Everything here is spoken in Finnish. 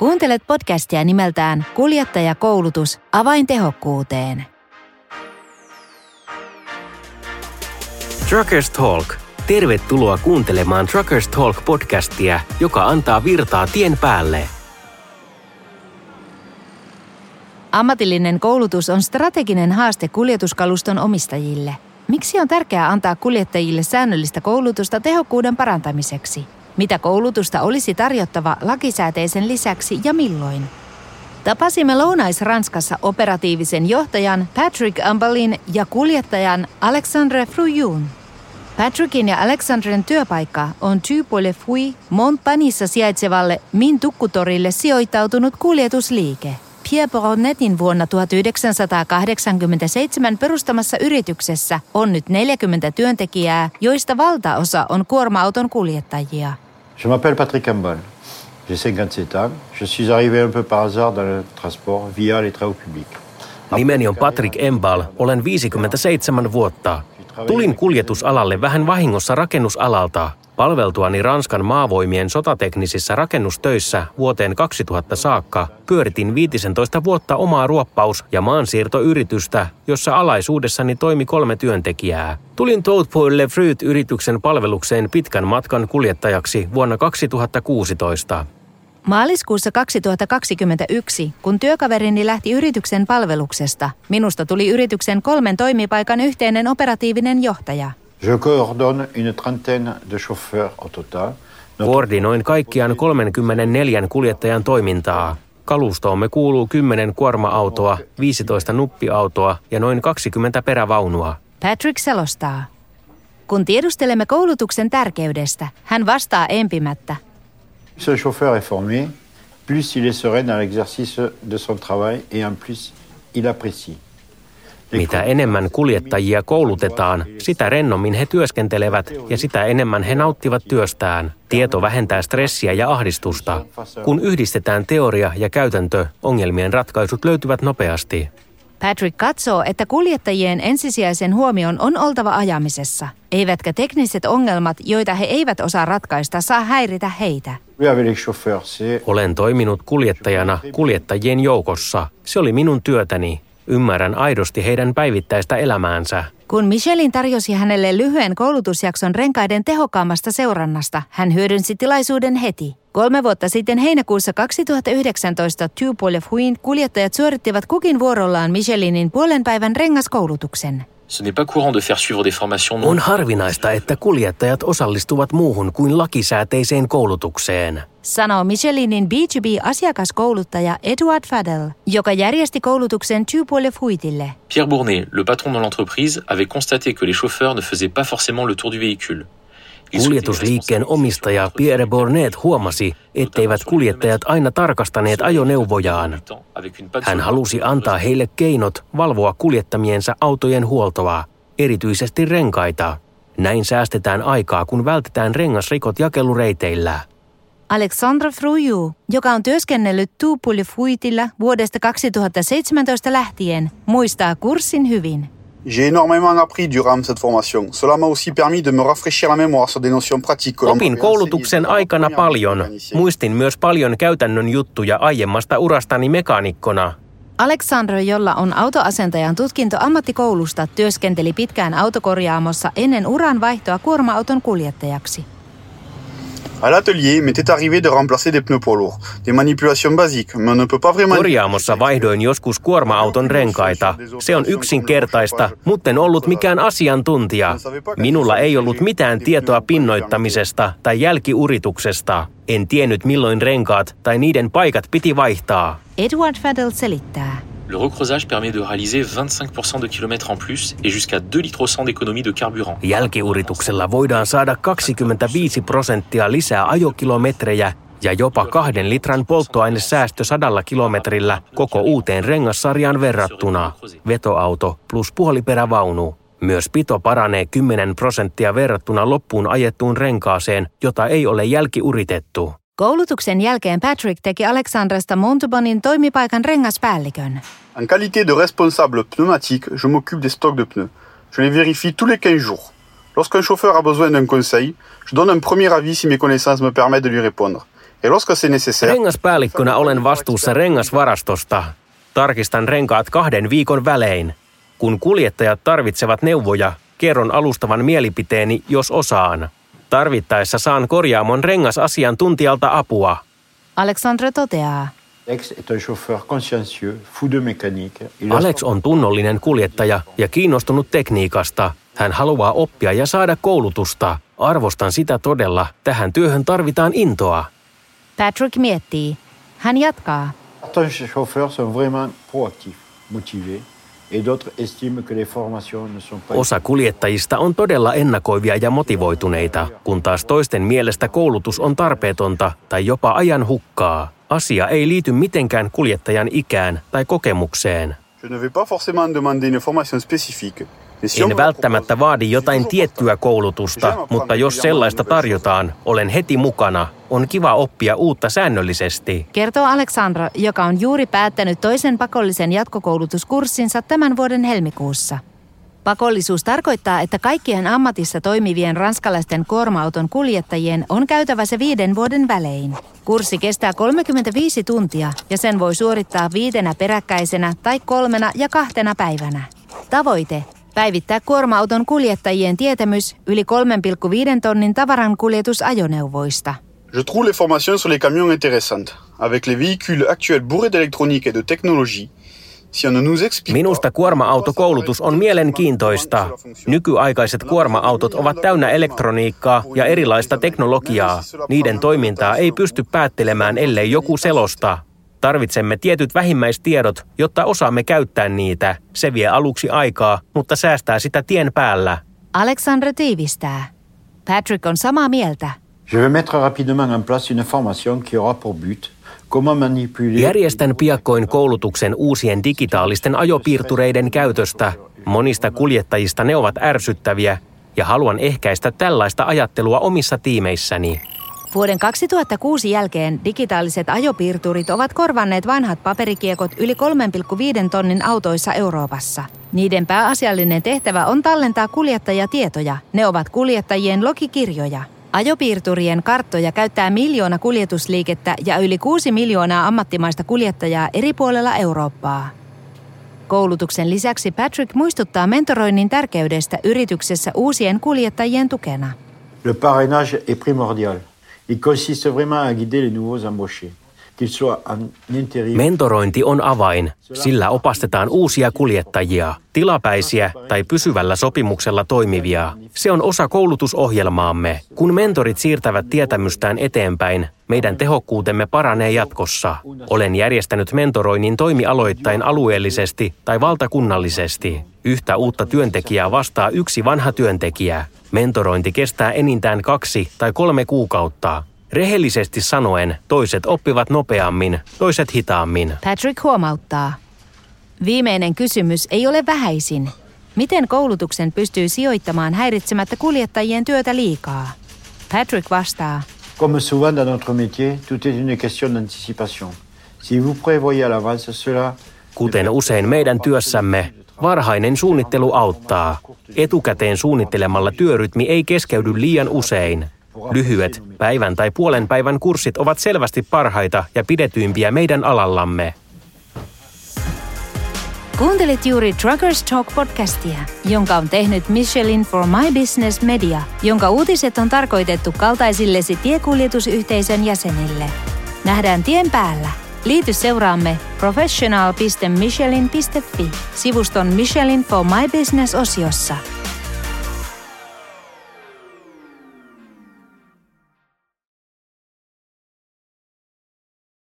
Kuuntelet podcastia nimeltään Kuljettajakoulutus avaintehokkuuteen. Truckers Talk. Tervetuloa kuuntelemaan Truckers Talk podcastia, joka antaa virtaa tien päälle. Ammatillinen koulutus on strateginen haaste kuljetuskaluston omistajille. Miksi on tärkeää antaa kuljettajille säännöllistä koulutusta tehokkuuden parantamiseksi? Mitä koulutusta olisi tarjottava lakisääteisen lisäksi ja milloin? Tapasimme Lounais-Ranskassa operatiivisen johtajan Patrick Ambalin ja kuljettajan Alexandre Frujun. Patrickin ja Alexandren työpaikka on Tupole Fui Montpanissa sijaitsevalle Min tukkutorille sijoittautunut kuljetusliike. Pierre Bronnetin vuonna 1987 perustamassa yrityksessä on nyt 40 työntekijää, joista valtaosa on kuorma-auton kuljettajia. Je m'appelle Patrick Ambal. J'ai 57 ans. Je suis arrivé un peu par hasard dans le transport via les travaux publics. Nimeni on Patrick Embal. Olen 57 vuotta. Tulin kuljetusalalle vähän vahingossa rakennusalalta. Palveltuani Ranskan maavoimien sotateknisissä rakennustöissä vuoteen 2000 saakka pyöritin 15 vuotta omaa ruoppaus- ja maansiirtoyritystä, jossa alaisuudessani toimi kolme työntekijää. Tulin Toadpool Fruit-yrityksen palvelukseen pitkän matkan kuljettajaksi vuonna 2016. Maaliskuussa 2021, kun työkaverini lähti yrityksen palveluksesta, minusta tuli yrityksen kolmen toimipaikan yhteinen operatiivinen johtaja. Je coordonne une trentaine de chauffeurs au total. Koordinoin kaikkiaan 34 kuljettajan toimintaa. Kalustoomme kuuluu 10 kuorma-autoa, 15 nuppiautoa ja noin 20 perävaunua. Patrick selostaa. Kun tiedustelemme koulutuksen tärkeydestä, hän vastaa empimättä. Un chauffeur est formé, plus il est serein dans l'exercice de son travail et en plus il apprécie. Mitä enemmän kuljettajia koulutetaan, sitä rennommin he työskentelevät ja sitä enemmän he nauttivat työstään. Tieto vähentää stressiä ja ahdistusta. Kun yhdistetään teoria ja käytäntö, ongelmien ratkaisut löytyvät nopeasti. Patrick katsoo, että kuljettajien ensisijaisen huomion on oltava ajamisessa, eivätkä tekniset ongelmat, joita he eivät osaa ratkaista, saa häiritä heitä. Olen toiminut kuljettajana kuljettajien joukossa. Se oli minun työtäni. Ymmärrän aidosti heidän päivittäistä elämäänsä. Kun Michelin tarjosi hänelle lyhyen koulutusjakson renkaiden tehokkaammasta seurannasta, hän hyödynsi tilaisuuden heti. Kolme vuotta sitten heinäkuussa 2019 Tupol ja Fuin kuljettajat suorittivat kukin vuorollaan Michelinin puolen päivän rengaskoulutuksen. Ce n'est pas courant de faire suivre des formations non On harvinaista, että kuljettajat osallistuvat muuhun kuin lakisääteiseen koulutukseen. Sanoo Michelinin B2B-asiakaskouluttaja Edward Fadel, joka järjesti koulutuksen Tupol ja Fuitille. Pierre Bournet, le patron de l'entreprise, avait constaté que les chauffeurs ne faisaient pas forcément le tour du véhicule. Kuljetusliikkeen omistaja Pierre Bornet huomasi, etteivät kuljettajat aina tarkastaneet ajoneuvojaan. Hän halusi antaa heille keinot valvoa kuljettamiensa autojen huoltoa, erityisesti renkaita. Näin säästetään aikaa, kun vältetään rengasrikot jakelureiteillä. Alexandre Fruju, joka on työskennellyt Tupol ja Fuitilla vuodesta 2017 lähtien, muistaa kurssin hyvin. J'ai énormément appris durant cette formation. Cela m'a aussi permis de me rafraîchir la mémoire sur des notions pratiques Opin koulutuksen aikana paljon. Muistin myös paljon käytännön juttuja aiemmasta urastani mekaanikkona. Alexandre, jolla on autoasentajan tutkinto ammattikoulusta, työskenteli pitkään autokorjaamossa ennen uran vaihtoa kuorma-auton kuljettajaksi. À l'atelier, m'était arrivé de remplacer des pneus poids lourds. Des manipulations basiques, mais on ne peut pas vraiment... Korjaamossa vaihdoin joskus kuorma-auton renkaita. Se on yksinkertaista, mutten ollut mikään asiantuntija. Minulla ei ollut mitään tietoa pinnoittamisesta tai jälkiurituksesta. En tiennyt milloin renkaat tai niiden paikat piti vaihtaa. Edward Fadel selittää. Le recreusage permet de réaliser 25% de kilomètres en plus et jusqu'à 2 litres au 100 d'économie de carburant. Jälkiurituksella voidaan saada 25 prosenttia lisää ajokilometrejä ja jopa kahden litran polttoainesäästö sadalla kilometrillä koko uuteen rengassarjaan verrattuna. Vetoauto plus puoliperävaunu. Myös pito paranee 10 prosenttia verrattuna loppuun ajettuun renkaaseen, jota ei ole jälkiuritettu. Koulutuksen jälkeen Patrick teki Alexandresta Montaubanin toimipaikan rengaspäällikön. En qualité de responsable pneumatique, je m'occupe des stocks de pneus. Je les vérifie tous les 15 jours. Lorsqu'un chauffeur a besoin d'un conseil, je donne un premier avis si mes connaissances me permettent de lui répondre. Et lorsque c'est nécessaire, Rengaspäällikkönä olen vastuussa rengasvarastosta. Tarkistan renkaat kahden viikon välein. Kun kuljettajat tarvitsevat neuvoja, kerron alustavan mielipiteeni, jos osaan. Tarvittaessa saan korjaamon rengasasiantuntijalta apua. Alexandre toteaa. Alex est un chauffeur consciencieux, fou de mécanique. Il a Alex on tunnollinen kuljettaja ja kiinnostunut tekniikasta. Hän haluaa oppia ja saada koulutusta. Arvostan sitä todella. Tähän työhön tarvitaan intoa. Patrick miettii. Hän jatkaa. Certains chauffeurs sont vraiment proactifs, motivés, et d'autres estiment que les formations ne sont pas... Osa kuljettajista on todella ennakoivia ja motivoituneita, kun taas toisten mielestä koulutus on tarpeetonta tai jopa ajan hukkaa. Asia ei liity mitenkään kuljettajan ikään tai kokemukseen. En välttämättä vaadi jotain tiettyä koulutusta, mutta jos sellaista tarjotaan, olen heti mukana. On kiva oppia uutta säännöllisesti. Kertoo Alexandra, joka on juuri päättänyt toisen pakollisen jatkokoulutuskurssinsa tämän vuoden helmikuussa. Pakollisuus tarkoittaa, että kaikkien ammatissa toimivien ranskalaisten kuorma-auton kuljettajien on käytävä se viiden vuoden välein. Kurssi kestää 35 tuntia ja sen voi suorittaa viitenä peräkkäisenä tai kolmena ja kahtena päivänä. Tavoite. Päivittää kuorma-auton kuljettajien tietämys yli 3,5 tonnin tavaran kuljetusajoneuvoista. Je trouve les formations sur les camions intéressantes. Avec les véhicules actuels bourrés d'électronique et de technologie, si on ne nous explique Minusta kuorma-autokoulutus on mielenkiintoista. Nykyaikaiset kuorma-autot ovat täynnä elektroniikkaa ja erilaista teknologiaa. Niiden toimintaa ei pysty päättelemään, ellei joku selosta. Tarvitsemme tietyt vähimmäistiedot, jotta osaamme käyttää niitä. Se vie aluksi aikaa, mutta säästää sitä tien päällä. Alexandre tiivistää. Patrick on samaa mieltä. Je vais mettre rapidement en place une formation qui aura pour but comment manipuler... Järjestän piakkoin koulutuksen uusien digitaalisten ajopiirtureiden käytöstä. Monista kuljettajista ne ovat ärsyttäviä ja haluan ehkäistä tällaista ajattelua omissa tiimeissäni. Vuoden 2006 jälkeen digitaaliset ajopiirturit ovat korvanneet vanhat paperikiekot yli 3,5 tonnin autoissa Euroopassa. Niiden pääasiallinen tehtävä on tallentaa kuljettajatietoja. Ne ovat kuljettajien logikirjoja. Ajopiirturien karttoja käyttää miljoona kuljetusliikettä ja yli 6 miljoonaa ammattimaista kuljettajaa eri puolella Eurooppaa. Koulutuksen lisäksi Patrick muistuttaa mentoroinnin tärkeydestä yrityksessä uusien kuljettajien tukena. Le parrainage est primordial. Il consiste vraiment à guider les nouveaux embauchés, intérim... Mentorointi on avain. Sillä opastetaan uusia kuljettajia, tilapäisiä tai pysyvällä sopimuksella toimivia. Se on osa koulutusohjelmaamme. Kun mentorit siirtävät tietämystään eteenpäin, meidän tehokkuutemme paranee jatkossa. Olen järjestänyt mentoroinnin toimialoittain alueellisesti tai valtakunnallisesti. Yhtä uutta työntekijää vastaa yksi vanha työntekijä. Mentorointi kestää enintään kaksi tai kolme kuukautta. Rehellisesti sanoen, toiset oppivat nopeammin, toiset hitaammin. Patrick huomauttaa. Viimeinen kysymys ei ole vähäisin. Miten koulutuksen pystyy sijoittamaan häiritsemättä kuljettajien työtä liikaa? Patrick vastaa. Comme souvent dans notre métier, tout est une question d'anticipation. Si vous prévoyez à l'avance cela... Kuten usein meidän työssämme, varhainen suunnittelu auttaa. Etukäteen suunnittelemalla työrytmi ei keskeydy liian usein. Lyhyet päivän tai puolen päivän kurssit ovat selvästi parhaita ja pidetyimpiä meidän alallamme. Kuuntelit juuri Truckers Talk podcastia, jonka on tehnyt Michelin for My Business Media, jonka uutiset on tarkoitettu kaltaisillesi tiekuljetusyhteisön jäsenille. Nähdään tien päällä. Liity seuraamme professional.michelin.fi sivuston Michelin for My Business osiossa.